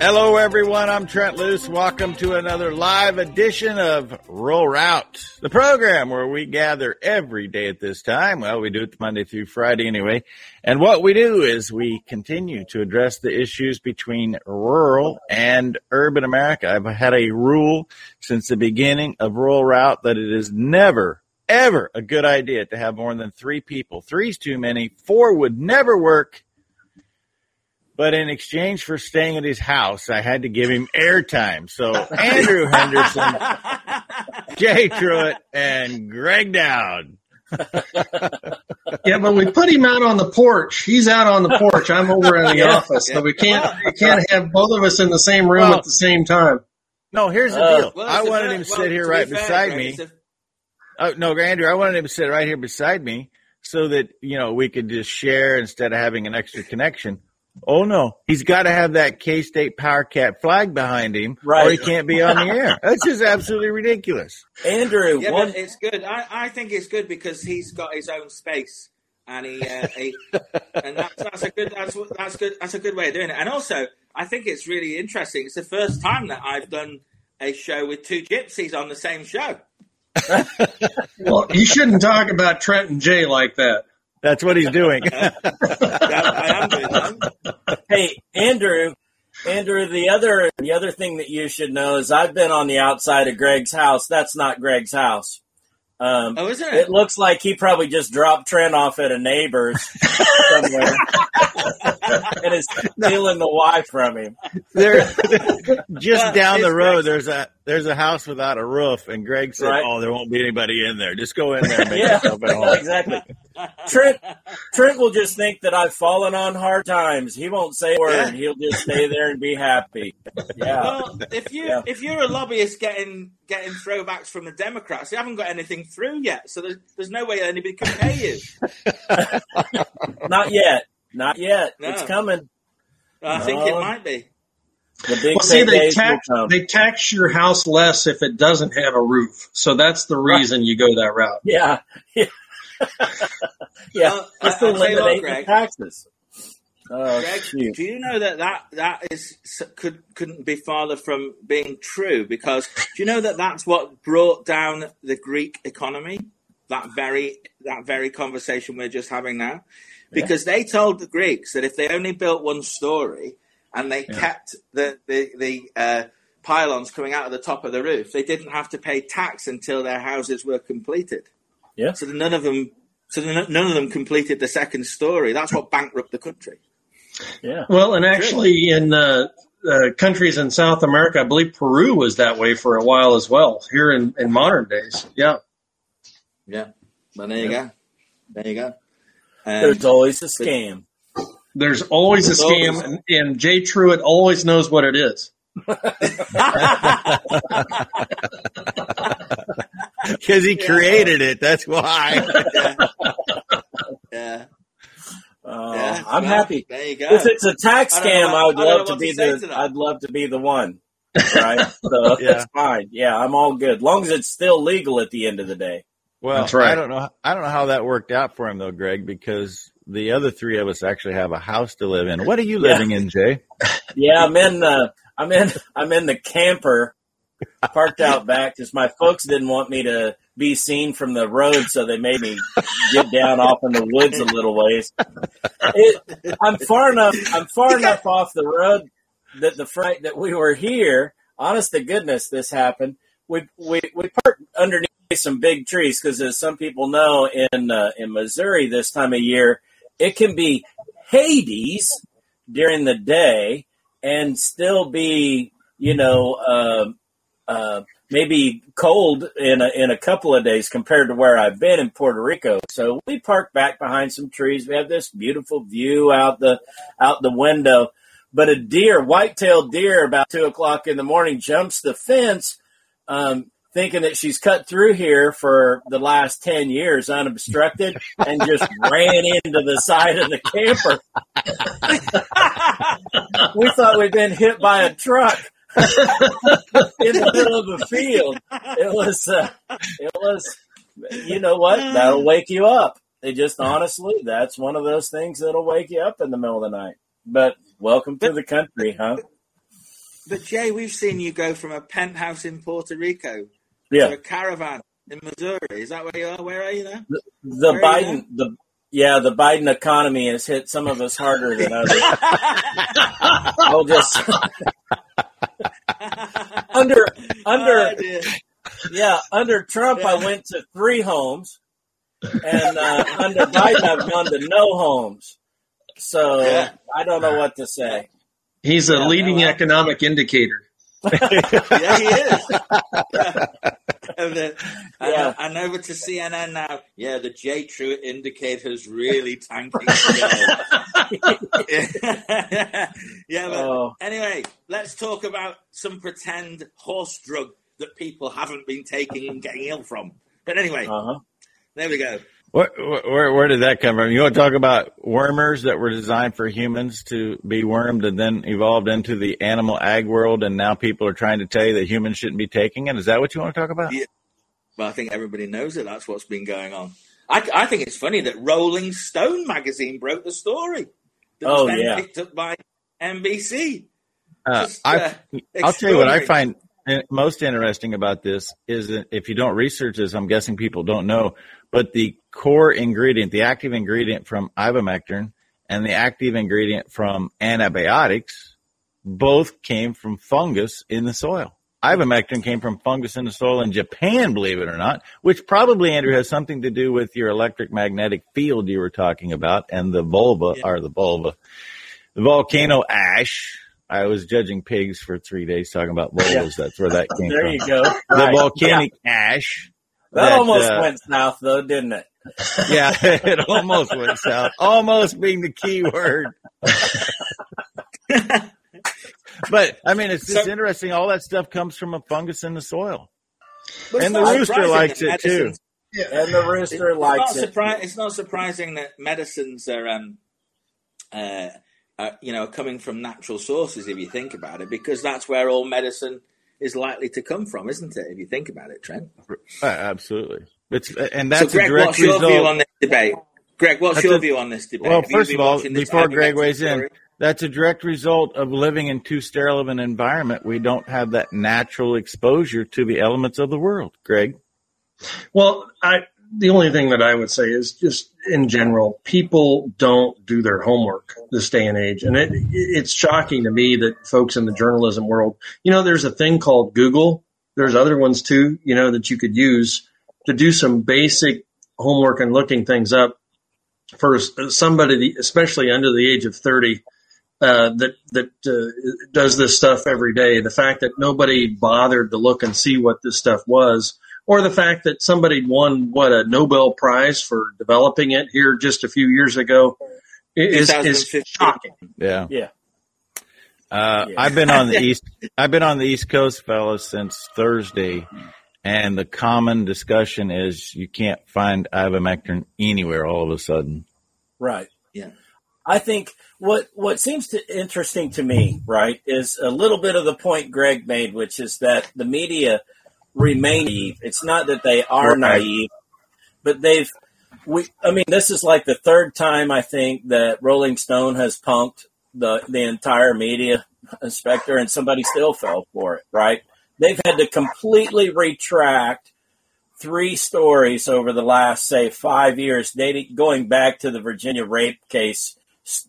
Hello, everyone. I'm Trent Loos. Welcome to another live edition of Rural Route, the program where we gather every day at this time. Well, we do it Monday through Friday anyway. And what we do is we continue to address the issues between rural and urban America. I've had a rule since the beginning of Rural Route that it is never, ever a good idea to have more than three people. Three's too many. Four would never work. But in exchange for staying at his house, I had to give him airtime. So Andrew Henderson, Jay Truitt, and Greg Dowd. yeah, but we put him out on the porch. He's out on the porch. I'm over in the yeah, office, yeah. so we can't we can't have both of us in the same room well, at the same time. No, here's the uh, deal. Well, I wanted him to sit here right beside me. A... Oh, no, Andrew, I wanted him to sit right here beside me so that you know we could just share instead of having an extra connection. Oh no, he's got to have that K State Power Cat flag behind him, right. or he can't be on the air. That's just absolutely ridiculous. Andrew, yeah, one... it's good. I, I think it's good because he's got his own space, and he, uh, he and that's, that's a good that's that's good that's a good way of doing it. And also, I think it's really interesting. It's the first time that I've done a show with two gypsies on the same show. well, you shouldn't talk about Trent and Jay like that. That's what he's doing. Hey, Andrew, Andrew, the other the other thing that you should know is I've been on the outside of Greg's house. That's not Greg's house. Um, oh, is it? It looks like he probably just dropped Trent off at a neighbor's somewhere and is stealing the wife from him. There, just down the road, there's a there's a house without a roof, and Greg said, right. "Oh, there won't be anybody in there. Just go in there and make yeah, yourself at home." Exactly. Trent Trent will just think that I've fallen on hard times. He won't say a word. Yeah. He'll just stay there and be happy. Yeah. Well, if you yeah. if you're a lobbyist getting getting throwbacks from the Democrats, you haven't got anything through yet, so there's there's no way anybody can pay you. Not yet. Not yet. No. It's coming. I think it might be. The big well, see, they tax, they tax your house less if it doesn't have a roof. So that's the reason right. you go that route. Yeah. Yeah. yeah. Well, Just to eliminate the taxes. Oh, Greg, do you know that that, that is could couldn't be farther from being true? Because do you know that that's what brought down the Greek economy? That very that very conversation we're just having now, because yeah. they told the Greeks that if they only built one story, and they yeah. kept the the, the uh, pylons coming out of the top of the roof. They didn't have to pay tax until their houses were completed. Yeah. So none of them, so none of them completed the second story. That's what bankrupted the country. Yeah. Well, and actually, in uh, uh, countries in South America, I believe Peru was that way for a while as well. Here in, in modern days, yeah. Yeah. Well, there you yeah. go. There you go. Um, There's always a scam. There's always a scam, and, and Jay Truitt always knows what it is. Because he created it. That's why. yeah. Uh, yeah, I'm well, happy. There you go. If it's a tax scam, I, I would love to be the. To I'd love to be the one. Right. so yeah. fine. Yeah, I'm all good. Long as it's still legal at the end of the day. Well, That's right. I don't know. I don't know how that worked out for him though, Greg, because the other three of us actually have a house to live in. What are you living yeah. in, Jay? Yeah, I'm in the I'm in I'm in the camper parked out back because my folks didn't want me to be seen from the road, so they made me get down off in the woods a little ways. It, I'm far enough. I'm far enough off the road that the fright that we were here. Honest to goodness, this happened. We we we parked underneath some big trees because, as some people know, in uh, in Missouri this time of year, it can be Hades during the day and still be, you know, uh, uh, maybe cold in a, in a couple of days compared to where I've been in Puerto Rico. So we park back behind some trees. We have this beautiful view out the out the window. But a deer, white-tailed deer, about two o'clock in the morning, jumps the fence. Um, thinking that she's cut through here for the last 10 years unobstructed and just ran into the side of the camper. we thought we'd been hit by a truck in the middle of a field. It was, uh, it was, you know what? That'll wake you up. It just honestly, that's one of those things that'll wake you up in the middle of the night. But welcome to the country, huh? but Jay, we've seen you go from a penthouse in Puerto Rico yeah. a caravan in Missouri. Is that where you are? Where are you now? The, the Biden, the yeah, the Biden economy has hit some of us harder than others. I'll just under under Oh, yeah under Trump, I went to three homes, and uh, under Biden, I've gone to no homes. So Yeah. I don't know what to say. He's a Yeah, leading no, economic indicator. Yeah, he is. Yeah. And, then, Yeah. and over to CNN now. Yeah, the Jay Truitt indicator's really tanking. yeah, but Oh. anyway, let's talk about some pretend horse drug that people haven't been taking and getting ill from. But anyway, Uh huh. there we go. Where, where, where did that come from? You want to talk about wormers that were designed for humans to be wormed and then evolved into the animal ag world, and now people are trying to tell you that humans shouldn't be taking it? Is that what you want to talk about? Yeah. But I think everybody knows that that's what's been going on. I, I think it's funny that Rolling Stone magazine broke the story. That was Oh, then yeah. picked up by NBC. Uh, Just, I, uh, I'll tell you what I find uh, most interesting about this is that if you don't research this, I'm guessing people don't know, but the core ingredient, the active ingredient from ivermectin and the active ingredient from antibiotics both came from fungus in the soil. Ivermectin came from fungus in the soil in Japan, believe it or not, which probably, Andrew, has something to do with your electric magnetic field you were talking about and the vulva, Yeah. or the vulva, the volcano ash. I was judging pigs for three days talking about vulvas. That's where that came There from. There you go. The Right. volcanic ash. Yeah. That, almost uh, went south, though, didn't it? Yeah, it almost went south. Almost being the key word. but I mean, it's just So- interesting. All that stuff comes from a fungus in the soil, and the rooster likes it too. medicines- And the rooster It's likes not it. surpri- It's not surprising that medicines are, um, uh, are, you know, coming from natural sources. If you think about it, because that's where all medicine is likely to come from, isn't it? If you think about it, Trent. Uh, absolutely. It's and that's so, a Greg, direct what's your result. view on this debate? Greg, what's That's your a- view on this debate? well, Have first of all, before Greg ivermectin weighs in, that's a direct result of living in too sterile of an environment. We don't have that natural exposure to the elements of the world. Greg. Well, I the only thing that I would say is just in general, people don't do their homework this day and age, and it it's shocking to me that folks in the journalism world, you know, there's a thing called Google. There's other ones too, you know, that you could use to do some basic homework and looking things up for somebody, especially under the age of thirty. Uh, that that uh, does this stuff every day. The fact that nobody bothered to look and see what this stuff was, or the fact that somebody won what a Nobel Prize for developing it here just a few years ago is, is shocking. Yeah. Yeah. Uh, Yeah. I've been on the east. I've been on the East Coast, fellas, since Thursday, and the common discussion is you can't find ivermectin anywhere. All of a sudden, Right. Yeah. I think what what seems to interesting to me, right, is a little bit of the point Greg made, which is that the media remain naive. It's not that they are Right. naive, but they've we I mean, this is like the third time I think that Rolling Stone has punked the the entire media inspector and somebody still fell for it, right? They've had to completely retract three stories over the last, say, five years, dating going back to the Virginia rape case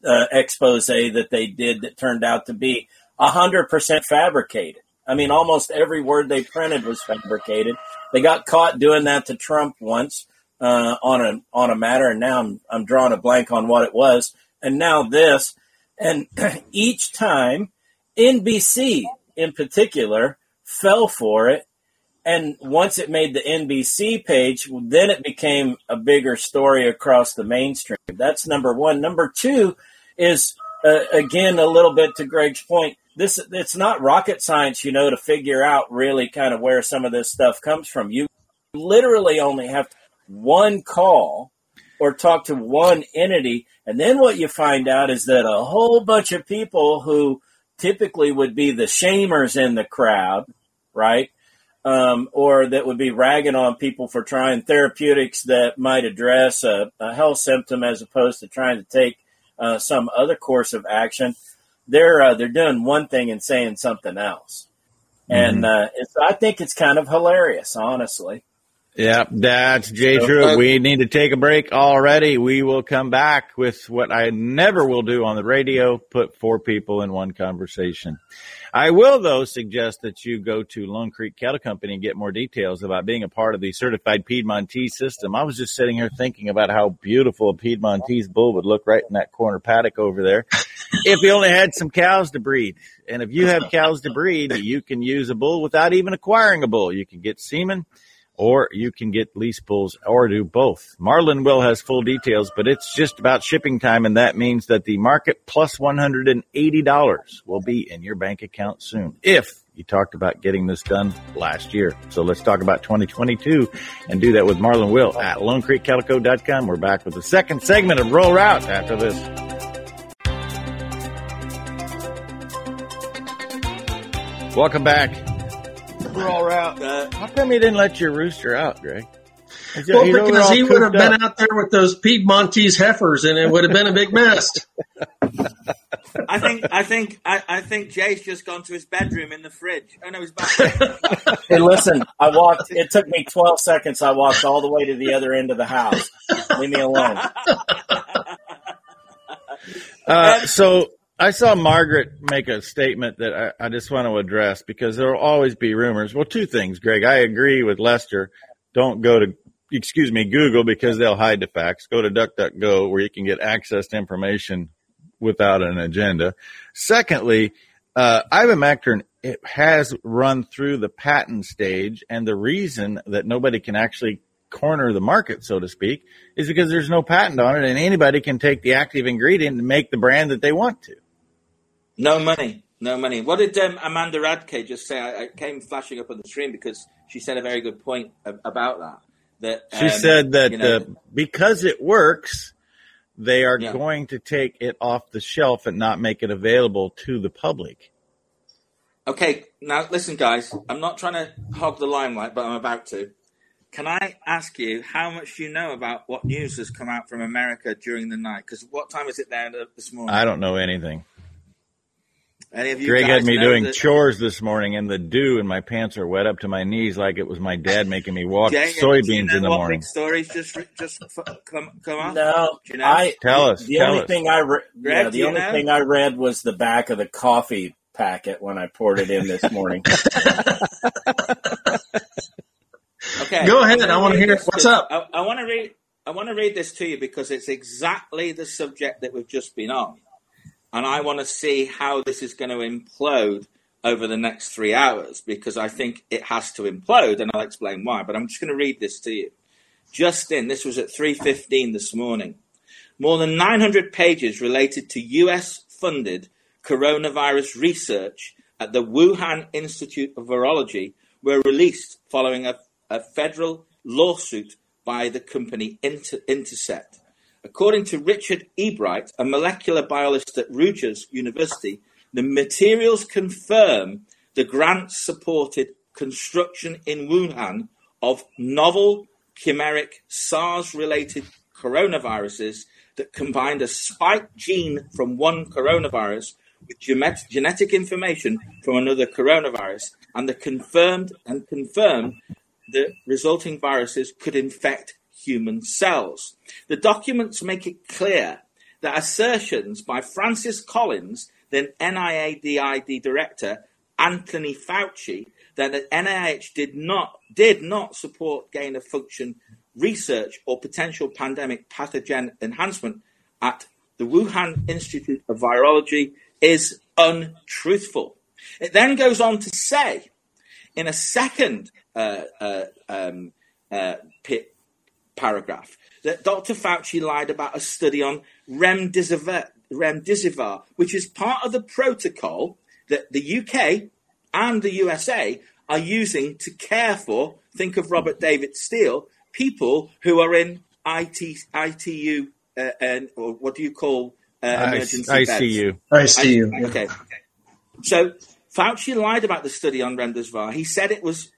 uh, expose that they did that turned out to be hundred percent fabricated. I mean, almost every word they printed was fabricated. They got caught doing that to Trump once uh, on a on a matter, and now I'm I'm drawing a blank on what it was. And now this, and each time NBC in particular fell for it and once it made the NBC page, then it became a bigger story across the mainstream. That's number one. Number two is uh, again a little bit to Greg's point. This it's not rocket science, you know, to figure out really kind of where some of this stuff comes from. You literally only have one call or talk to one entity, and then what you find out is that a whole bunch of people who typically would be the shamers in the crowd, right? um, or that would be ragging on people for trying therapeutics that might address a, a health symptom as opposed to trying to take uh, some other course of action. they're uh, they're doing one thing and saying something else, and uh, it's, I think it's kind of hilarious, honestly. Yeah, that's Jay So- True. We need to take a break already. We will come back with what I never will do on the radio, put four people in one conversation. I will though suggest that you go to Lone Creek Cattle Company and get more details about being a part of the certified Piedmontese system. I was just sitting here thinking about how beautiful a Piedmontese bull would look right in that corner paddock over there. if he only had some cows to breed. And if you have cows to breed, you can use a bull without even acquiring a bull. You can get semen or you can get lease bulls or do both. Marlin Will has full details, but it's just about shipping time, and that means that the market plus $180 will be in your bank account soon if you talked about getting this done last year. So let's talk about 2022 and do that with Marlin Will at LoneCreekCattleCo.com. We're back with the second segment of Rural Route after this. Welcome back. Rural Route. Uh, How come you didn't let your rooster out, Greg? Is Well, he's because he would have cooped up. been out there with those Piedmontese heifers, and it would have been a big mess. I think I think I, I think Jay's just gone to his bedroom in the fridge. Oh no, he's back. Hey, listen, I walked. It took me 12 seconds. I walked all the way to the other end of the house. Leave me alone. Uh, so I saw Margaret make a statement that I, I just want to address because there will always be rumors. Well, two things, Greg. I agree with Lester. Don't go to, excuse me, Google because they'll hide the facts. Go to DuckDuckGo where you can get access to information without an agenda. Secondly, uh, ivermectin it has run through the patent stage, and the reason that nobody can actually corner the market, so to speak, is because there's no patent on it, and anybody can take the active ingredient and make the brand that they want to. No money, no money. What did um, Amanda Radke just say? I, I came flashing up on the screen because she said a very good point about that. That She um, said that you know, uh, because it works, they are Yeah. going to take it off the shelf and not make it available to the public. Okay, now listen, guys. I'm not trying to hog the limelight, but I'm about to. Can I ask you how much you know about what news has come out from America during the night? Because what time is it there this morning? I don't know anything. Any of you Greg had me doing that- chores this morning, and the dew in my pants are wet up to my knees, like it was my dad making me walk Jay, do you soybeans know in the what morning. Big stories just just f- come come up. No, you know? I Tell us, The tell only us. thing I re- Greg, yeah, the only know? thing I read was the back of the coffee packet when I poured it in this morning. Okay, Go ahead, I'm gonna I wanna hear What's to- up? I, I want to read. I want to read this to you because it's exactly the subject that we've just been on, and I want to see how this is going to implode over the next three hours because I think it has to implode, and I'll explain why. But I'm just going to read this to you. Just in, this was at 3:15 this morning. More than 900 pages related to U.S.-funded coronavirus research at the Wuhan Institute of Virology were released following a, a federal lawsuit by the company Inter- Intercept. According to Richard Ebright, a molecular biologist at Rutgers University, the materials confirm the grant supported construction in Wuhan of novel chimeric SARS related coronaviruses that combined a spike gene from one coronavirus with genetic information from another coronavirus and the confirmed and confirmed the resulting viruses could infect human cells. The documents make it clear that assertions by Francis Collins, then NIAID director, Anthony Fauci, that the NIH did not did not support gain of function research or potential pandemic pathogen enhancement at the Wuhan Institute of Virology is untruthful. It then goes on to say, in a second uh, uh, um, uh, paragraph, that Dr. Fauci lied about a study on remdesivir, remdesivir, which is part of the protocol that the UK and the USA are using to care for, think of Robert David Steele, people who are in IT, ITU, uh, and, or what do you call uh, I, emergency I beds? see you. I see you. Okay. So Fauci lied about the study on remdesivir. He said it was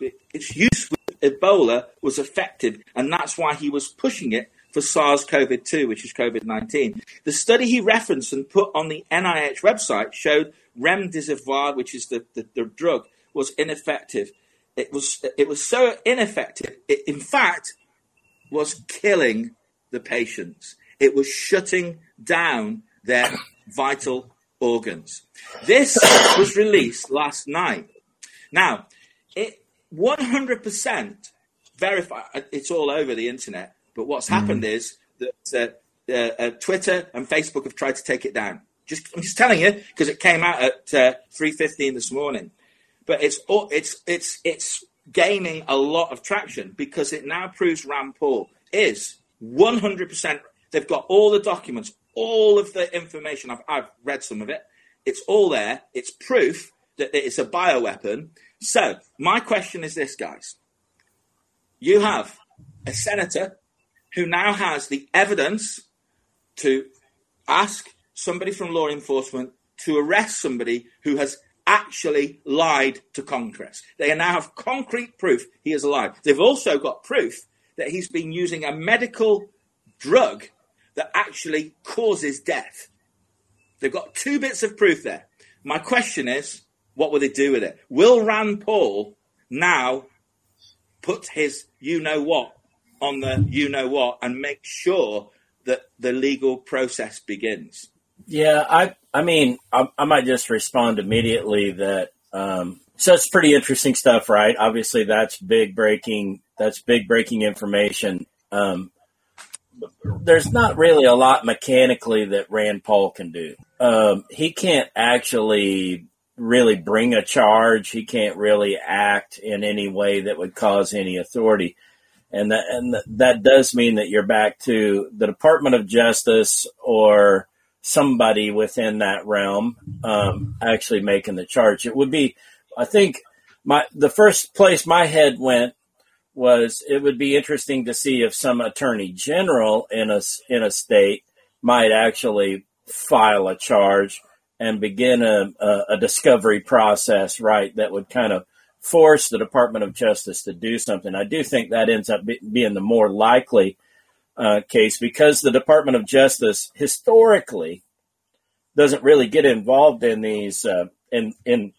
its use with Ebola was effective, and that's why he was pushing it for SARS-CoV-2, which is COVID-19. The study he referenced and put on the NIH website showed remdesivir, which is the, the, the drug, was ineffective. It was it was so ineffective. It, in fact, was killing the patients. It was shutting down their vital organs. This was released last night. Now, it 100% verified. It's all over the internet. But what's mm-hmm. happened is that uh, uh, Twitter and Facebook have tried to take it down. Just, I'm just telling you because it came out at uh, 3:15 this morning. But it's it's it's it's gaining a lot of traction because it now proves Rand Paul is 100%. They've got all the documents, all of the information. I've, I've read some of it. It's all there. It's proof that it's a bioweapon. So, my question is this, guys. You have a senator who now has the evidence to ask somebody from law enforcement to arrest somebody who has actually lied to Congress. They now have concrete proof he has lied. They've also got proof that he's been using a medical drug that actually causes death. They've got two bits of proof there. My question is, what will they do with it? Will Rand Paul now put his you know what on the you know what and make sure that the legal process begins? Yeah, I I mean I, I might just respond immediately that um, so it's pretty interesting stuff, right? Obviously, that's big breaking. That's big breaking information. Um, there's not really a lot mechanically that Rand Paul can do. Um, he can't actually really bring a charge. He can't really act in any way that would cause any authority. And that, and that does mean that you're back to the Department of Justice or somebody within that realm um, actually making the charge. It would be, I think, my the first place my head went was it would be interesting to see if some attorney general in a in a state might actually file a charge and begin a, a, discovery process, right? That would kind of force the Department of Justice to do something. I do think that ends up be, being the more likely uh, case because the Department of Justice historically doesn't really get involved in these uh, in in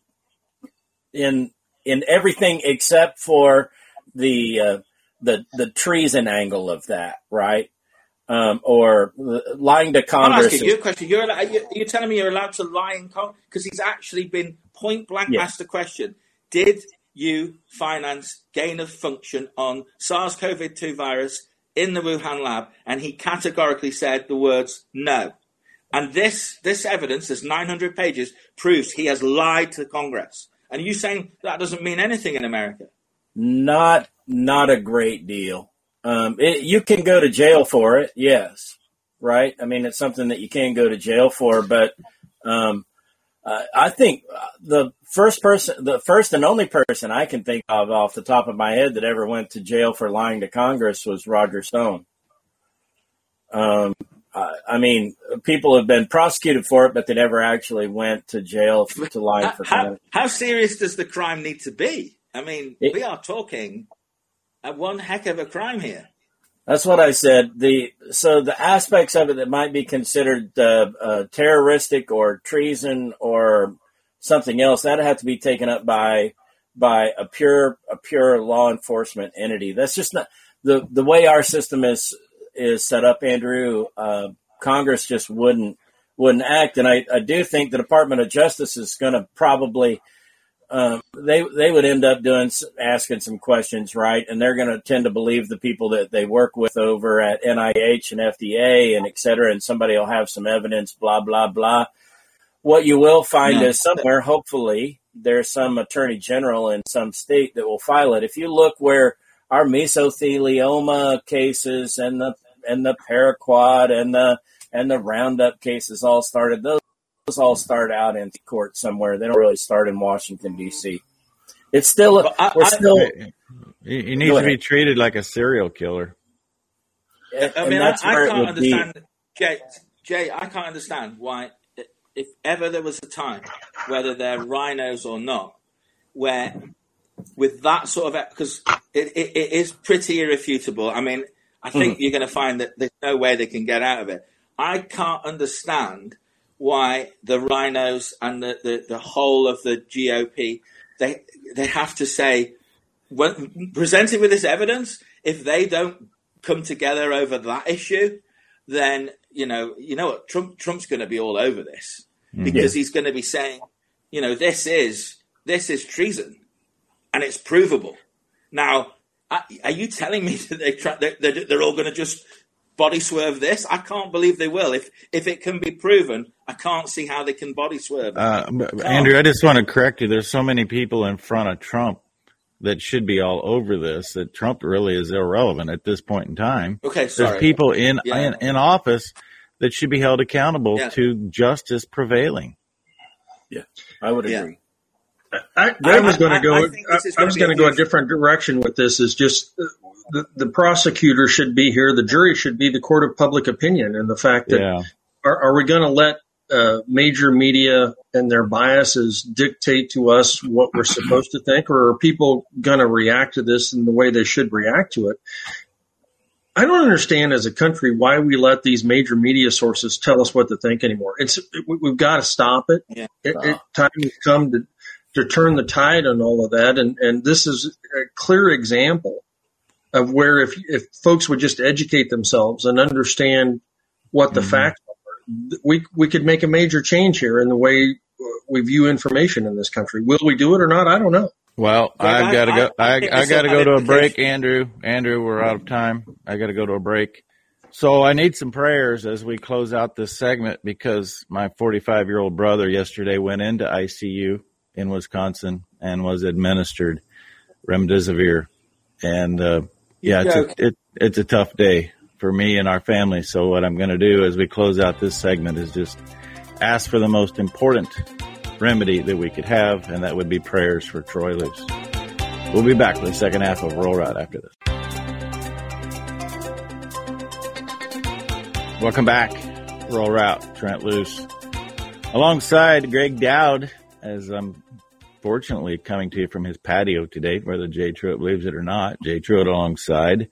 in in everything except for the uh, the the treason angle of that, right? Um, or lying to Congress. I'm asking you a question. You're, you're telling me you're allowed to lie in Congress because he's actually been point blank asked the question: Did you finance gain of function on SARS-CoV-2 virus in the Wuhan lab? And he categorically said the words no. And this this evidence, this 900 pages, proves he has lied to Congress. And you saying that doesn't mean anything in America? Not not a great deal. Um, it, you can go to jail for it, yes, right? I mean, it's something that you can go to jail for, but um, uh, I think the first person, the first and only person I can think of off the top of my head that ever went to jail for lying to Congress was Roger Stone. Um, I mean, people have been prosecuted for it, but they never actually went to jail to lie for. How, how serious does the crime need to be? I mean, it, we are talking one heck of a crime here. That's what I said. The so the aspects of it that might be considered uh, uh, terroristic or treason or something else that have to be taken up by by a pure a pure law enforcement entity. That's just not the the way our system is is set up, Andrew. Uh, Congress just wouldn't wouldn't act, and I, I do think the Department of Justice is going to probably um, they they would end up doing asking some questions, right? And they're going to tend to believe the people that they work with over at NIH and FDA and et cetera. And somebody will have some evidence, blah blah blah. What you will find yeah. is somewhere, hopefully, there's some attorney general in some state that will file it. If you look where our mesothelioma cases and the and the paraquat and the and the Roundup cases all started, those those all start out in court somewhere. They don't really start in Washington D.C. It's still I, we're I, still. He, he needs to be treated like a serial killer. I, I mean, I, can't understand, be. Jay. Jay, I can't understand why, if ever there was a time, whether they're RINOs or not, where with that sort of because it, it, it is pretty irrefutable. I mean, I think mm-hmm. you're going to find that there's no way they can get out of it. I can't understand why the RINOs and the, the, the whole of the GOP they they have to say when presented with this evidence, if they don't come together over that issue, then you know you know what Trump Trump's going to be all over this mm-hmm. because yeah. he's going to be saying, you know, this is this is treason, and it's provable. Now, are you telling me that they try, they're, they're all going to just body swerve this? I can't believe they will. If if it can be proven, I can't see how they can body swerve. Uh, Andrew, I just want to correct you. There's so many people in front of Trump that should be all over this that Trump really is irrelevant at this point in time. Okay, sorry. There's people in yeah. in, in, office that should be held accountable yeah. to justice prevailing. Yeah, I would agree. Yeah. I, I, was going to go. I, I was going to go a different direction with this. Is just the, the, prosecutor should be here. The jury should be the court of public opinion, and the fact that yeah. are, are, we going to let uh, major media and their biases dictate to us what we're supposed to think, or are people going to react to this in the way they should react to it? I don't understand as a country why we let these major media sources tell us what to think anymore. It's we've got to stop it. Yeah, it, it time has come to to turn the tide on all of that. And, and this is a clear example of where if, if folks would just educate themselves and understand what the mm-hmm. facts are, we, we could make a major change here in the way we view information in this country. Will we do it or not? I don't know. Well, I've got to go. I, I, I got to go to a break, Andrew. Andrew, we're out of time. I got to go to a break. So I need some prayers as we close out this segment because my 45 year old brother yesterday went into ICU in Wisconsin and was administered remdesivir. And uh, yeah, it's a, it, it's a tough day for me and our family. So what I'm going to do as we close out this segment is just ask for the most important remedy that we could have, and that would be prayers for Troy Loos. We'll be back with the second half of Rural Route after this. Welcome back, Rural Route, Trent Loos. Alongside Greg Dowd, as I'm fortunately coming to you from his patio today, whether Jay Truitt believes it or not. Jay Truitt alongside.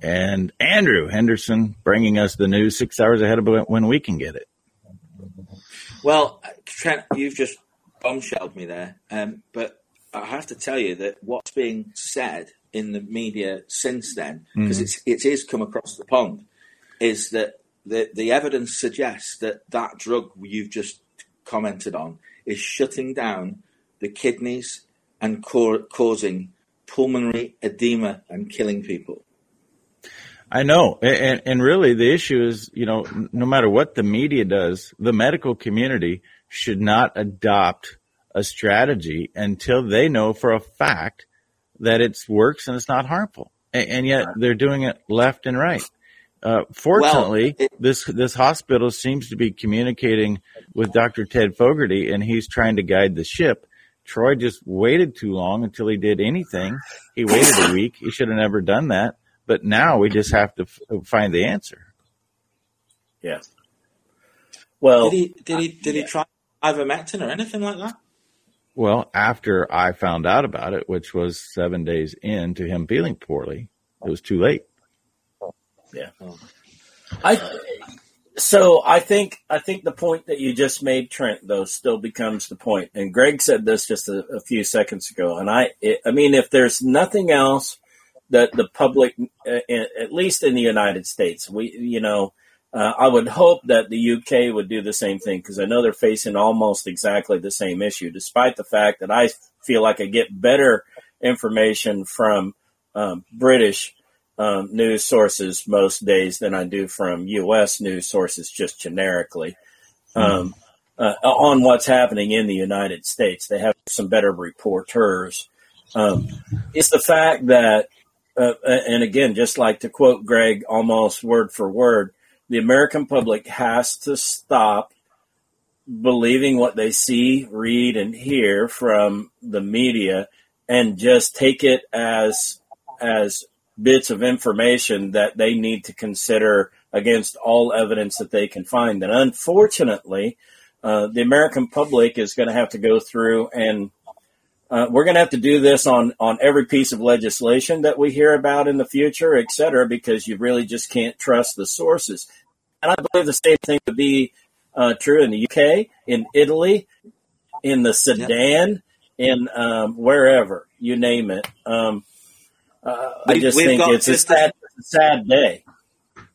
And Andrew Henderson bringing us the news six hours ahead of when we can get it. Well, Trent, you've just bombshelled me there. Um, but I have to tell you that what's being said in the media since then, because mm-hmm. it's it is come across the pond, is that the the evidence suggests that that drug you've just commented on is shutting down the kidneys and causing pulmonary edema and killing people. I know. And, and really, the issue is, you know, no matter what the media does, the medical community should not adopt a strategy until they know for a fact that it works and it's not harmful. And, and yet they're doing it left and right. Uh, fortunately, well, it, this this hospital seems to be communicating with Dr. Ted Fogarty, and he's trying to guide the ship. Troy just waited too long until he did anything. He waited a week. He should have never done that. But now we just have to f- find the answer. Yeah. Well, did he did he did he try ivermectin or anything like that? Well, after I found out about it, which was seven days into him feeling poorly, it was too late. Yeah. Oh. I so I think I think the point that you just made, Trent, though, still becomes the point. And Greg said this just a, a few seconds ago. And I, it, I mean, if there's nothing else that the public, uh, at least in the United States, we, you know, uh, I would hope that the UK would do the same thing because I know they're facing almost exactly the same issue, despite the fact that I feel like I get better information from um, British um, news sources most days than I do from U.S. news sources just generically hmm. um, uh, on what's happening in the United States. They have some better reporters. Um, it's the fact that, uh, and again, just like to quote Greg almost word for word, the American public has to stop believing what they see, read, and hear from the media and just take it as as bits of information that they need to consider against all evidence that they can find. And unfortunately, uh, the American public is going to have to go through and uh, we're going to have to do this on on every piece of legislation that we hear about in the future, et cetera, because you really just can't trust the sources. And I believe the same thing would be uh, true in the UK, in Italy, in the Sudan, in um, wherever you name it. Um, uh, I just think it's a sad, a sad day.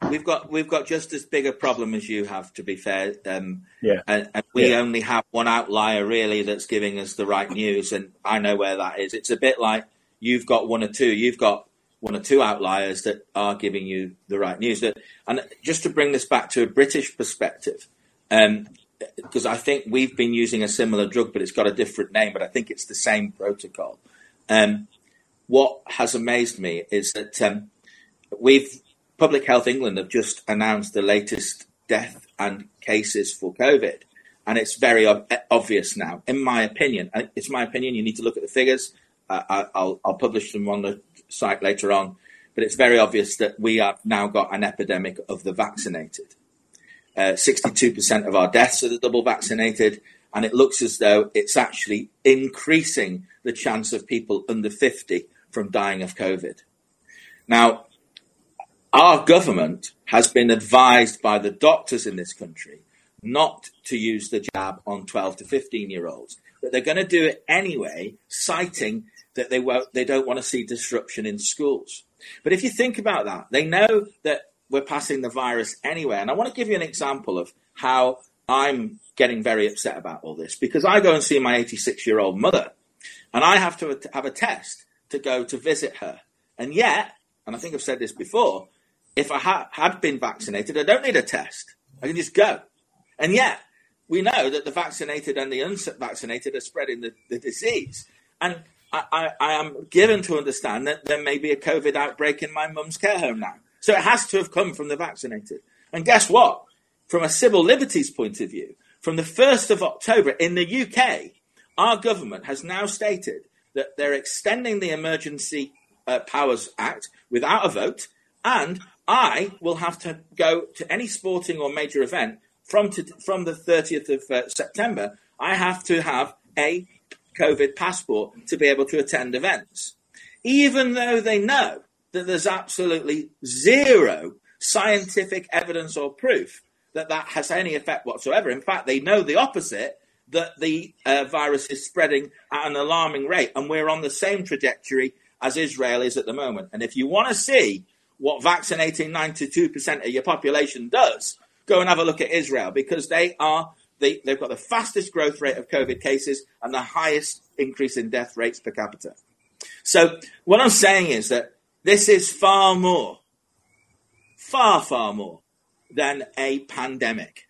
We've got we've got just as big a problem as you have, to be fair. Um, yeah, and, and we yeah. only have one outlier really that's giving us the right news, and I know where that is. It's a bit like you've got one or two. You've got one or two outliers that are giving you the right news. That, and just to bring this back to a British perspective, because um, I think we've been using a similar drug, but it's got a different name, but I think it's the same protocol. Um, what has amazed me is that um, we've Public Health England have just announced the latest death and cases for COVID. And it's very ob- obvious now, in my opinion. It's my opinion. You need to look at the figures. Uh, I'll, I'll publish them on the site later on. But it's very obvious that we have now got an epidemic of the vaccinated. Uh, 62% of our deaths are the double vaccinated. And it looks as though it's actually increasing the chance of people under 50 from dying of COVID. Now, our government has been advised by the doctors in this country not to use the jab on 12 to 15 year olds, but they're going to do it anyway, citing that they won't, they don't want to see disruption in schools. But if you think about that, they know that we're passing the virus anyway. And I want to give you an example of how I'm getting very upset about all this because I go and see my 86 year old mother and I have to have a test to go to visit her. And yet, and I think I've said this before, if I ha- had been vaccinated, I don't need a test. I can just go. And yet, we know that the vaccinated and the unvaccinated are spreading the, the disease. And I, I, I, am given to understand that there may be a COVID outbreak in my mum's care home now. So it has to have come from the vaccinated. And guess what? From a civil liberties point of view, from the 1st of October in the UK, our government has now stated that they're extending the Emergency uh, Powers Act without a vote and I will have to go to any sporting or major event from to, from the 30th of uh, September. I have to have a COVID passport to be able to attend events, even though they know that there's absolutely zero scientific evidence or proof that that has any effect whatsoever. In fact, they know the opposite that the uh, virus is spreading at an alarming rate, and we're on the same trajectory as Israel is at the moment. And if you want to see what vaccinating 92% of your population does, go and have a look at Israel because they are they, they've got the fastest growth rate of COVID cases and the highest increase in death rates per capita. So what I'm saying is that this is far more, far, far more than a pandemic.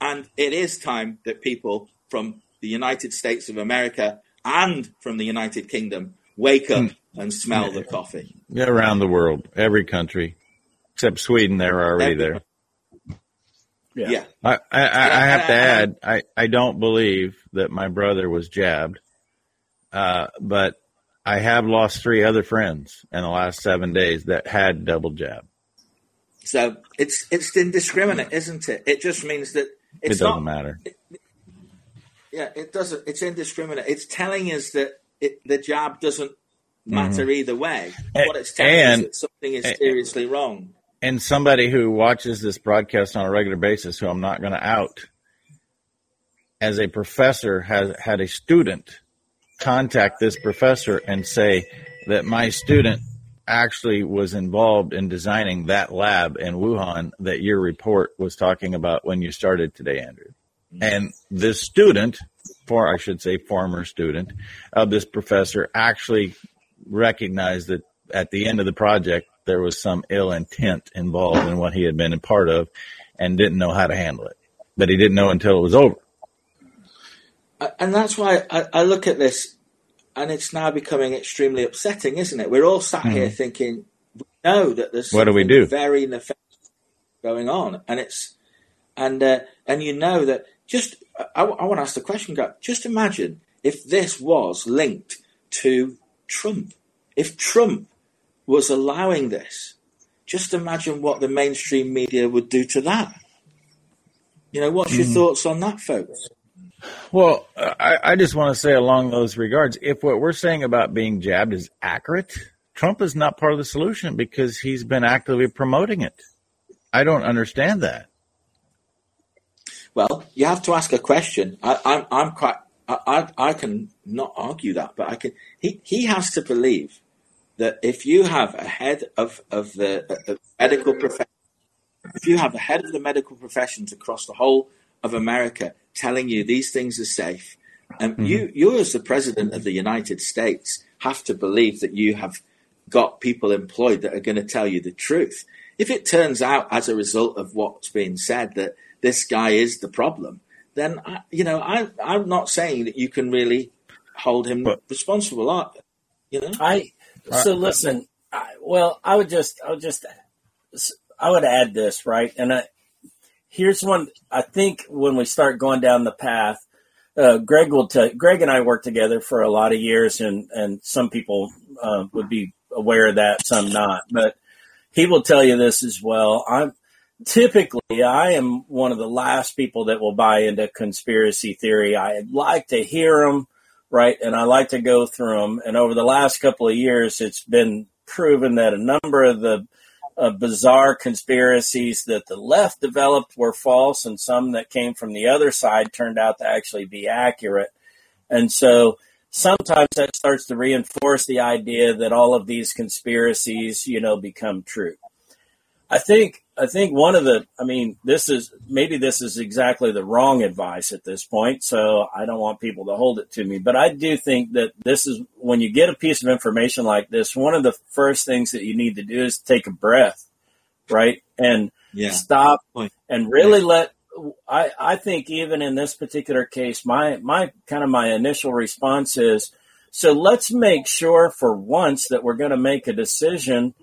And it is time that people from the United States of America and from the United Kingdom wake up hmm. and smell the coffee. Yeah, around the world, every country except Sweden, they're already there. Yeah. yeah. I, I, I, have to add, I, I don't believe that my brother was jabbed, uh, but I have lost three other friends in the last seven days that had double jab. So it's it's indiscriminate, isn't it? It just means that it doesn't not, matter. It, yeah, it doesn't. It's indiscriminate. It's telling us that it, the jab doesn't matter mm-hmm. either way. What it's telling and, us that something is seriously wrong. And somebody who watches this broadcast on a regular basis, who I'm not going to out, as a professor has had a student contact this professor and say that my student actually was involved in designing that lab in Wuhan that your report was talking about when you started today, Andrew. And this student for I should say former student of this professor actually recognized that at the end of the project there was some ill intent involved in what he had been a part of and didn't know how to handle it. But he didn't know until it was over. And that's why I, I look at this and it's now becoming extremely upsetting, isn't it? We're all sat mm-hmm. here thinking, we know that there's what do we do? very nefarious going on, and it's and uh, and you know that just I, I want to ask the question, Just imagine if this was linked to Trump. If Trump was allowing this, just imagine what the mainstream media would do to that. You know, what's your mm. thoughts on that, folks? Well, I, I just want to say along those regards, if what we're saying about being jabbed is accurate, Trump is not part of the solution because he's been actively promoting it. I don't understand that. Well, you have to ask a question. I, I'm, I'm quite. I, I, I can not argue that, but I can. He, he has to believe that if you have a head of, of the medical profession, if you have a head of the medical professions across the whole of America telling you these things are safe, and um, mm-hmm. you you as the president of the United States have to believe that you have got people employed that are going to tell you the truth. If it turns out as a result of what's being said that this guy is the problem, then I, you know I I'm not saying that you can really hold him but, responsible. You know, I so listen. I, well, I would just I would just I would add this right, and I, here's one. I think when we start going down the path, uh, Greg will tell. Greg and I worked together for a lot of years, and and some people uh, would be aware of that, some not. But he will tell you this as well. I'm typically I am one of the last people that will buy into conspiracy theory. I like to hear them, right, and I like to go through them. And over the last couple of years, it's been proven that a number of the uh, bizarre conspiracies that the left developed were false, and some that came from the other side turned out to actually be accurate. And so sometimes that starts to reinforce the idea that all of these conspiracies, you know, become true. I think I think one of the I mean this is maybe this is exactly the wrong advice at this point so I don't want people to hold it to me but I do think that this is when you get a piece of information like this one of the first things that you need to do is take a breath right and yeah. stop and really yeah. let I I think even in this particular case my my kind of my initial response is so let's make sure for once that we're going to make a decision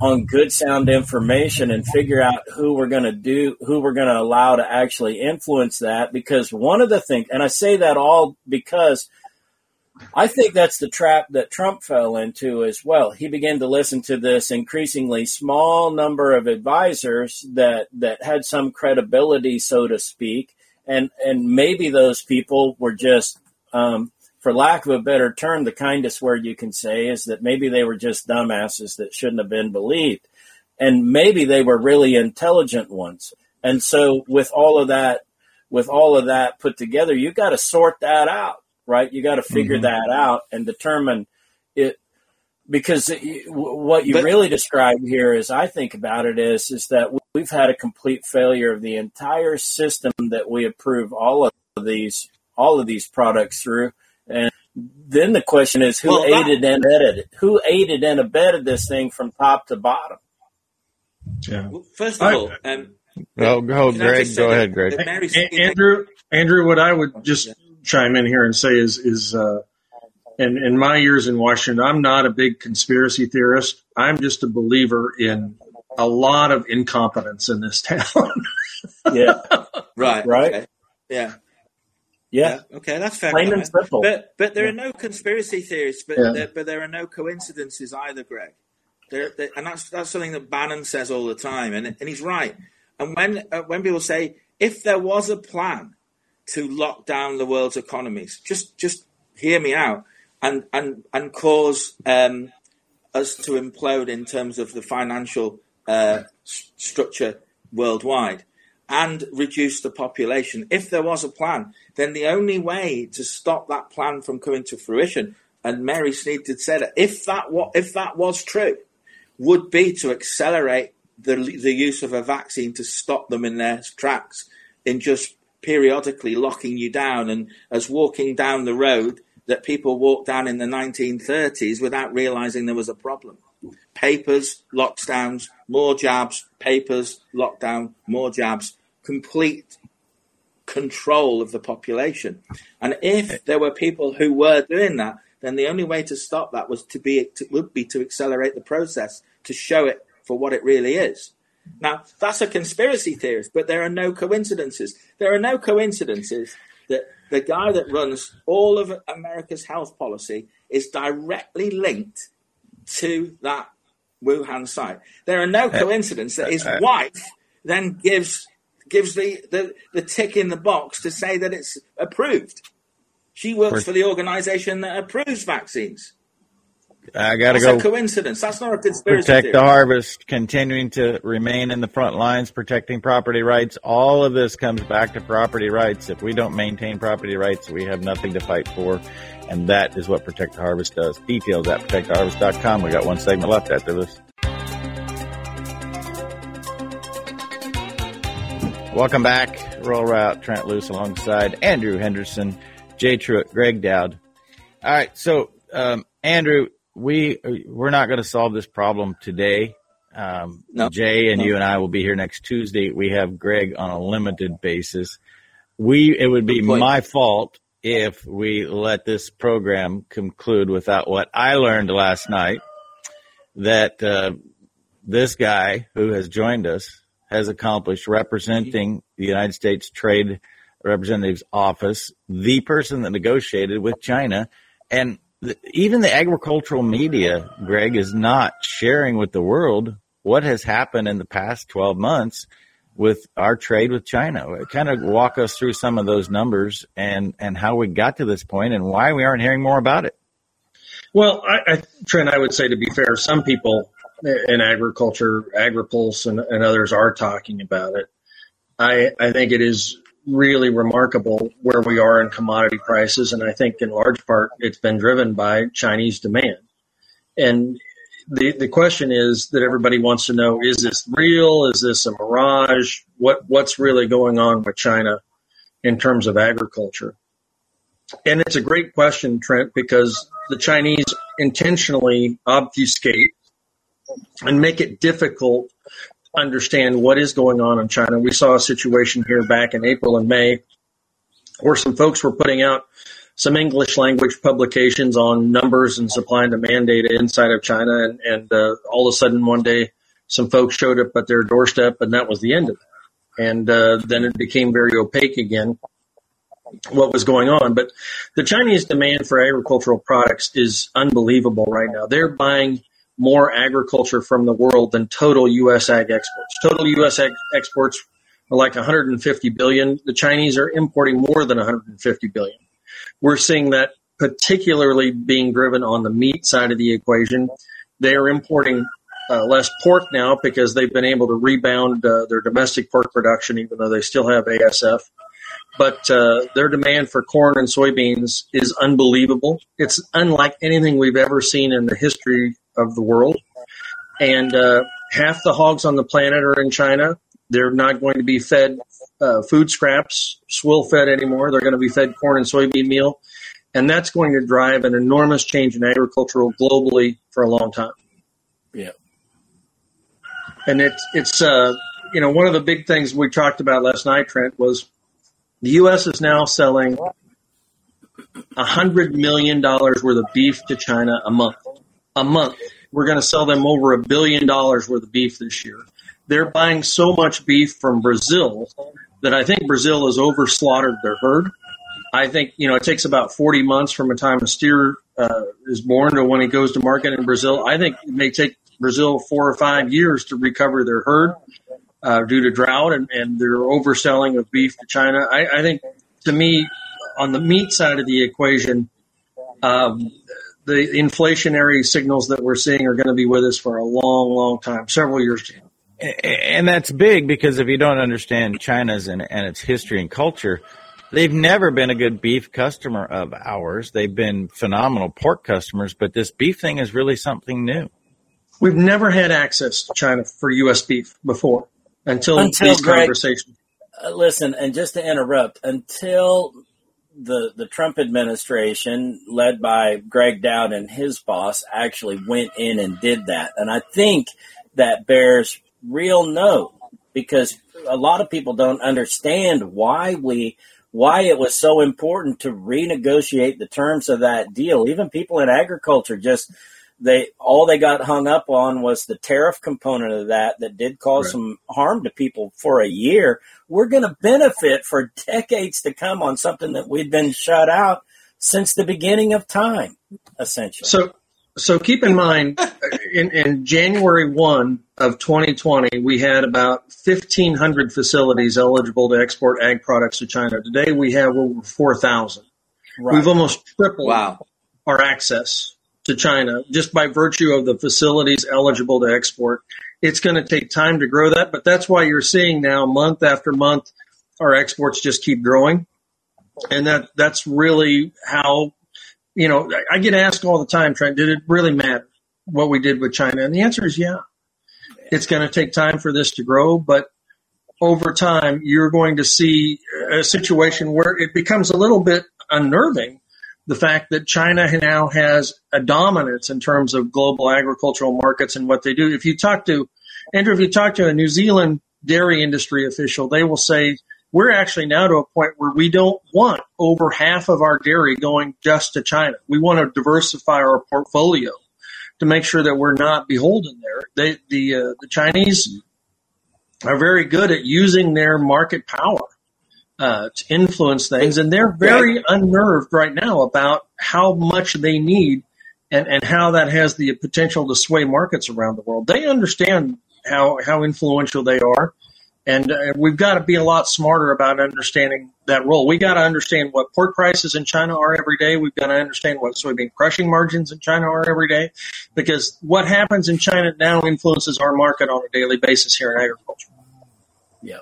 on good sound information and figure out who we're going to do who we're going to allow to actually influence that because one of the things and I say that all because I think that's the trap that Trump fell into as well. He began to listen to this increasingly small number of advisors that that had some credibility, so to speak, and and maybe those people were just um, for lack of a better term, the kindest word you can say is that maybe they were just dumbasses that shouldn't have been believed. And maybe they were really intelligent ones. And so with all of that, with all of that put together, you got to sort that out, right? You got to figure mm-hmm. that out and determine it because what you but, really describe here is I think about it is, is that we've had a complete failure of the entire system that we approve all of these, all of these products through and then the question is who well, aided that, and abetted Who aided and abetted this thing from top to bottom? Yeah. Well, first of I, all, um, oh, go, Greg. Go ahead, Greg. Andrew, Andrew, what I would just chime in here and say is, is, uh, in, in my years in Washington, I'm not a big conspiracy theorist. I'm just a believer in a lot of incompetence in this town. yeah. Right. Right. Okay. Yeah. Yeah. yeah. Okay, that's fair. Plain and simple. But but there yeah. are no conspiracy theories, but yeah. there, but there are no coincidences either, Greg. There, there, and that's that's something that Bannon says all the time, and and he's right. And when uh, when people say if there was a plan to lock down the world's economies, just just hear me out, and and and cause um, us to implode in terms of the financial uh, structure worldwide and reduce the population. If there was a plan, then the only way to stop that plan from coming to fruition, and Mary Sneed did say that, if that if that was true, would be to accelerate the the use of a vaccine to stop them in their tracks, in just periodically locking you down and as walking down the road that people walked down in the 1930s without realizing there was a problem. Papers, lockdowns, more jabs, papers, lockdown, more jabs complete control of the population. And if there were people who were doing that, then the only way to stop that was to be to, would be to accelerate the process to show it for what it really is. Now that's a conspiracy theorist, but there are no coincidences. There are no coincidences that the guy that runs all of America's health policy is directly linked to that Wuhan site. There are no uh, coincidences that his uh, wife then gives gives the, the, the tick in the box to say that it's approved. She works for the organization that approves vaccines. I got to go. a coincidence. That's not a conspiracy. Protect theory. the harvest, continuing to remain in the front lines, protecting property rights. All of this comes back to property rights. If we don't maintain property rights, we have nothing to fight for. And that is what Protect the Harvest does. Details at protecttheharvest.com. We got one segment left after this. Welcome back. Rural Route, Trent Loos alongside Andrew Henderson, Jay Truitt, Greg Doud. All right. So, um, Andrew, we, we're not going to solve this problem today. Um, no. Jay and no. you and I will be here next Tuesday. We have Greg on a limited basis. We, it would be my fault if we let this program conclude without what I learned last night that, uh, this guy who has joined us has accomplished representing the United States Trade Representative's office, the person that negotiated with China. And even the agricultural media, Greg, is not sharing with the world what has happened in the past 12 months with our trade with China. Kind of walk us through some of those numbers and, and how we got to this point and why we aren't hearing more about it. Well, I, I, Trent, I would say to be fair, some people in agriculture, AgriPulse and, and others are talking about it. I, I think it is really remarkable where we are in commodity prices. And I think in large part it's been driven by Chinese demand. And the, the question is that everybody wants to know, is this real? Is this a mirage? What, what's really going on with China in terms of agriculture? And it's a great question, Trent, because the Chinese intentionally obfuscate and make it difficult to understand what is going on in China. We saw a situation here back in April and May where some folks were putting out some English language publications on numbers and supply and demand data inside of China. And, and uh, all of a sudden, one day, some folks showed up at their doorstep, and that was the end of it. And uh, then it became very opaque again what was going on. But the Chinese demand for agricultural products is unbelievable right now. They're buying more agriculture from the world than total U.S. ag exports. Total U.S. ag exports are like 150 billion. The Chinese are importing more than 150 billion. We're seeing that particularly being driven on the meat side of the equation. They are importing uh, less pork now because they've been able to rebound uh, their domestic pork production, even though they still have ASF. But uh, their demand for corn and soybeans is unbelievable. It's unlike anything we've ever seen in the history of the world. And uh, half the hogs on the planet are in China. They're not going to be fed uh, food scraps, swill fed anymore. They're going to be fed corn and soybean meal. And that's going to drive an enormous change in agricultural globally for a long time. Yeah. And it's, it's, uh, you know, one of the big things we talked about last night, Trent, was the U.S. is now selling a hundred million dollars worth of beef to China a month a month. We're going to sell them over a billion dollars worth of beef this year. They're buying so much beef from Brazil that I think Brazil has over slaughtered their herd. I think, you know, it takes about 40 months from the time a steer uh, is born to when it goes to market in Brazil. I think it may take Brazil four or five years to recover their herd uh, due to drought and, and their overselling of beef to China. I, I think, to me, on the meat side of the equation, um, the inflationary signals that we're seeing are going to be with us for a long, long time, several years. And that's big because if you don't understand China's and, and its history and culture, they've never been a good beef customer of ours. They've been phenomenal pork customers, but this beef thing is really something new. We've never had access to China for U.S. beef before until, until these Greg, conversations. Uh, listen, and just to interrupt, until the the Trump administration, led by Greg Doud and his boss, actually went in and did that. And I think that bears real note because a lot of people don't understand why we why it was so important to renegotiate the terms of that deal. Even people in agriculture just they all they got hung up on was the tariff component of that that did cause right. some harm to people for a year. We're going to benefit for decades to come on something that we've been shut out since the beginning of time, essentially. So, so keep in mind, in, in January 1 of 2020, we had about 1,500 facilities eligible to export ag products to China. Today, we have over 4,000. Right. We've almost tripled wow. our access to China just by virtue of the facilities eligible to export. It's going to take time to grow that, but that's why you're seeing now month after month, our exports just keep growing. And that, that's really how you know, I get asked all the time, Trent, did it really matter what we did with China? And the answer is yeah. It's going to take time for this to grow, but over time, you're going to see a situation where it becomes a little bit unnerving. The fact that China now has a dominance in terms of global agricultural markets and what they do. If you talk to, Andrew, if you talk to a New Zealand dairy industry official, they will say we're actually now to a point where we don't want over half of our dairy going just to China. We want to diversify our portfolio to make sure that we're not beholden there. They, the uh, the Chinese are very good at using their market power uh, to influence things, and they're very unnerved right now about how much they need and, and how that has the potential to sway markets around the world. They understand how how influential they are and uh, we've got to be a lot smarter about understanding that role. We got to understand what pork prices in China are every day. We've got to understand what soybean crushing margins in China are every day, because what happens in China now influences our market on a daily basis here in agriculture. Yeah.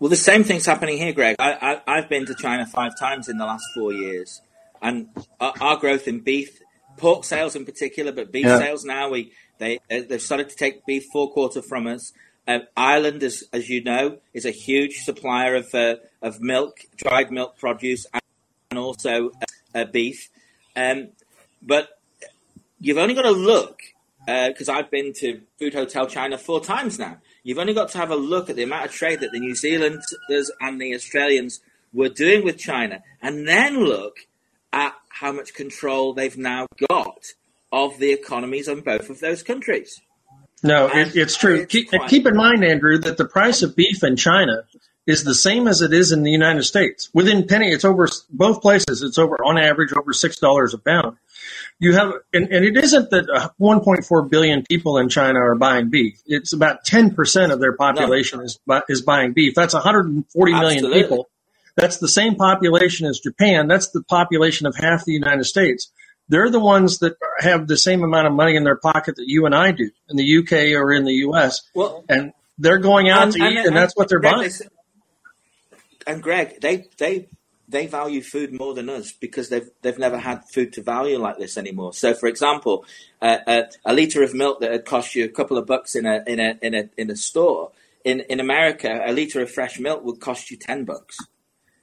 Well, the same thing's happening here, Greg. I, have been to China five times in the last four years, and our, our growth in beef, pork sales in particular, but beef yeah. sales now, we they they've started to take beef forequarter from us. Uh, Ireland, as, as you know, is a huge supplier of, uh, of milk, dried milk produce, and also uh, beef. Um, but you've only got to look, because uh, I've been to Food Hotel China four times now. You've only got to have a look at the amount of trade that the New Zealanders and the Australians were doing with China, and then look at how much control they've now got of the economies on both of those countries. No, it, it's true. Keep, keep, in mind, Andrew, that the price of beef in China is the same as it is in the United States. Within penny, it's over both places. It's over on average over six dollars a pound. You have, and, and it isn't that uh, 1.4 billion people in China are buying beef. It's about 10 percent of their population no. is is buying beef. That's 140 million Absolutely. people. That's the same population as Japan. That's the population of half the United States. They're the ones that have the same amount of money in their pocket that you and I do in the UK or in the US. Well, and they're going out and, to and, eat, and, and, that's what they're buying. And Greg, they they they value food more than us because they've they've never had food to value like this anymore. So, for example, uh, uh, a liter of milk that had cost you a couple of bucks in a in a in a in a store in in America, a liter of fresh milk would cost you ten bucks.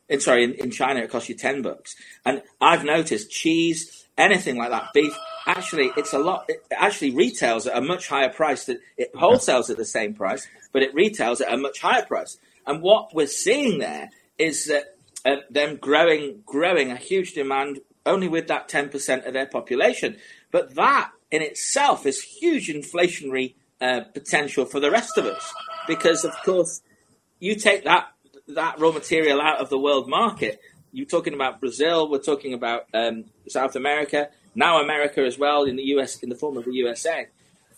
In, sorry, in, in China, it costs you ten bucks. And I've noticed cheese anything like that. Beef, actually, it's a lot. It actually retails at a much higher price. That it wholesales at the same price, but it retails at a much higher price. And what we're seeing there is that uh, them growing, growing a huge demand only with that ten percent of their population. But that in itself is huge inflationary uh, potential for the rest of us, because of course you take that that raw material out of the world market you're talking about Brazil, we're talking about um, South America, now America as well in the US in the form of the USA.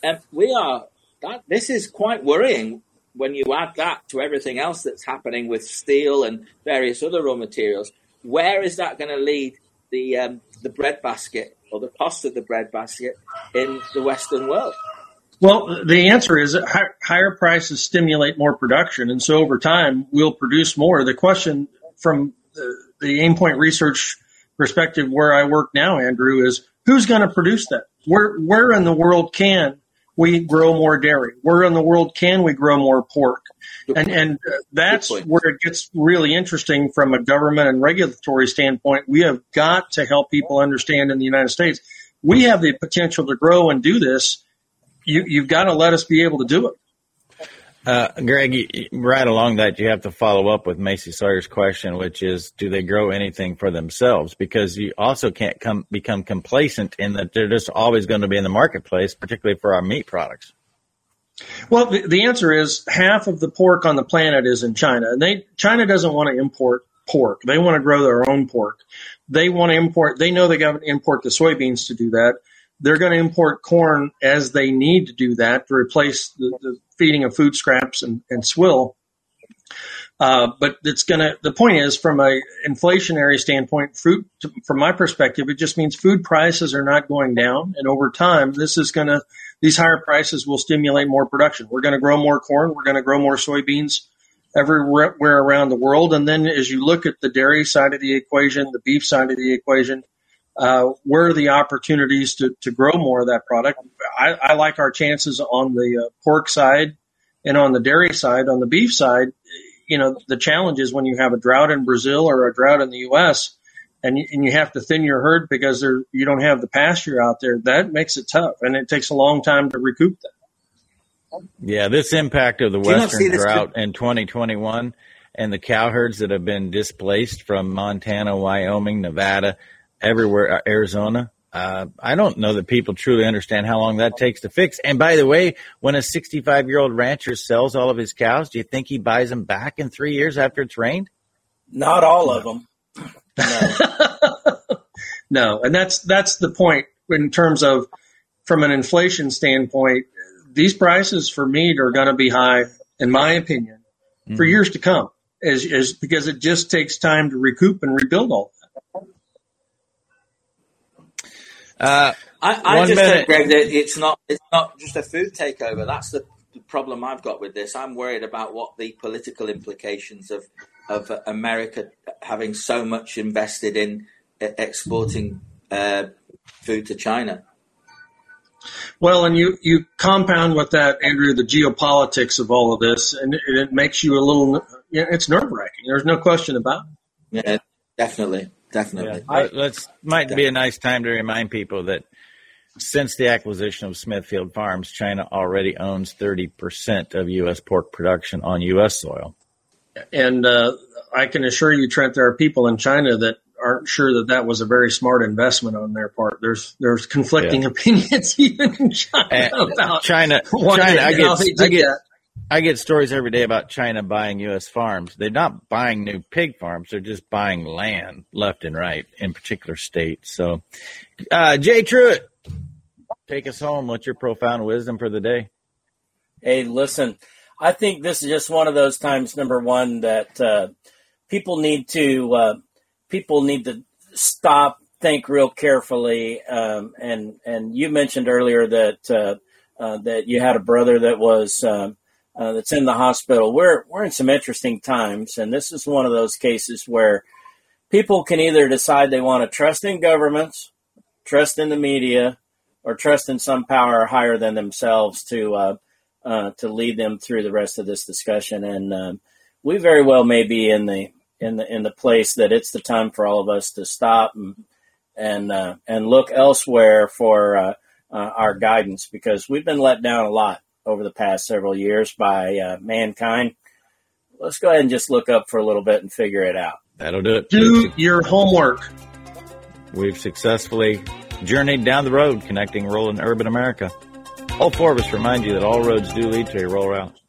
And we are that this is quite worrying when you add that to everything else that's happening with steel and various other raw materials. Where is that going to lead the um, the bread basket or the cost of the bread basket in the Western world? Well, the answer is higher prices stimulate more production, and so over time we'll produce more. The question from the, the Aimpoint research perspective where I work now, Andrew, is who's going to produce that? Where where in the world can we grow more dairy? Where in the world can we grow more pork? And and uh, that's where it gets really interesting from a government and regulatory standpoint. We have got to help people understand in the United States we have the potential to grow and do this. You, you've got to let us be able to do it. Uh, Greg, right along that, you have to follow up with Macy Sawyer's question, which is, do they grow anything for themselves? Because you also can't come become complacent in that they're just always going to be in the marketplace, particularly for our meat products. Well, the, the answer is half of the pork on the planet is in China, and they China doesn't want to import pork. They want to grow their own pork. They want to import. They know they got to import the soybeans to do that. They're going to import corn as they need to do that to replace the, the feeding of food scraps and, and swill. Uh, but it's going to, the point is from an inflationary standpoint, food, from my perspective, it just means food prices are not going down. And over time, this is going to, these higher prices will stimulate more production. We're going to grow more corn. We're going to grow more soybeans everywhere around the world. And then as you look at the dairy side of the equation, the beef side of the equation, uh, where are the opportunities to, to grow more of that product? I, I like our chances on the uh, pork side and on the dairy side. On the beef side, you know, the challenge is when you have a drought in Brazil or a drought in the U.S. and you, and you have to thin your herd because there, you don't have the pasture out there. That makes it tough, and it takes a long time to recoup that. Yeah, this impact of the western drought in 2021 and the cow herds that have been displaced from Montana, Wyoming, Nevada, everywhere, uh, Arizona. Uh, I don't know that people truly understand how long that takes to fix. And by the way, when a 65 year old rancher sells all of his cows, do you think he buys them back in three years after it's rained? Not all of them. No. no. And that's, that's the point in terms of from an inflation standpoint, these prices for meat are going to be high, in my opinion, mm-hmm. for years to come, is, is because it just takes time to recoup and rebuild all Uh, I, I just minute. Greg, that it's not it's not just a food takeover. That's the, the, problem I've got with this. I'm worried about what the political implications of of America having so much invested in exporting uh, food to China. Well, and you, you compound with that, Andrew, the geopolitics of all of this, and it, it makes you a little, it's nerve wracking. There's no question about it. Yeah, definitely. Definitely. Yeah. Let's might Definitely. be a nice time to remind people that since the acquisition of Smithfield Farms, China already owns 30% of U.S. pork production on U.S. soil. And uh, I can assure you, Trent, there are people in China that aren't sure that that was a very smart investment on their part. There's there's conflicting yeah. opinions even in China and about China. China, I get, I get, I get stories every day about China buying U.S. farms. They're not buying new pig farms; they're just buying land left and right in particular states. So, uh, Jay Truitt, take us home. What's your profound wisdom for the day? Hey, listen, I think this is just one of those times. Number one, that uh, people need to uh, people need to stop, think real carefully. Um, and and you mentioned earlier that uh, uh, that you had a brother that was. Uh, that's in the hospital. We're we're in some interesting times, and this is one of those cases where people can either decide they want to trust in governments, trust in the media, or trust in some power higher than themselves to uh, uh, to lead them through the rest of this discussion. And um, we very well may be in the in the in the place that it's the time for all of us to stop and and uh, and look elsewhere for uh, uh, our guidance because we've been let down a lot over the past several years by uh, mankind. Let's go ahead and just look up for a little bit and figure it out. That'll do it. Do your homework. We've successfully journeyed down the road connecting rural and urban America. All four of us remind you that all roads do lead to a rural route.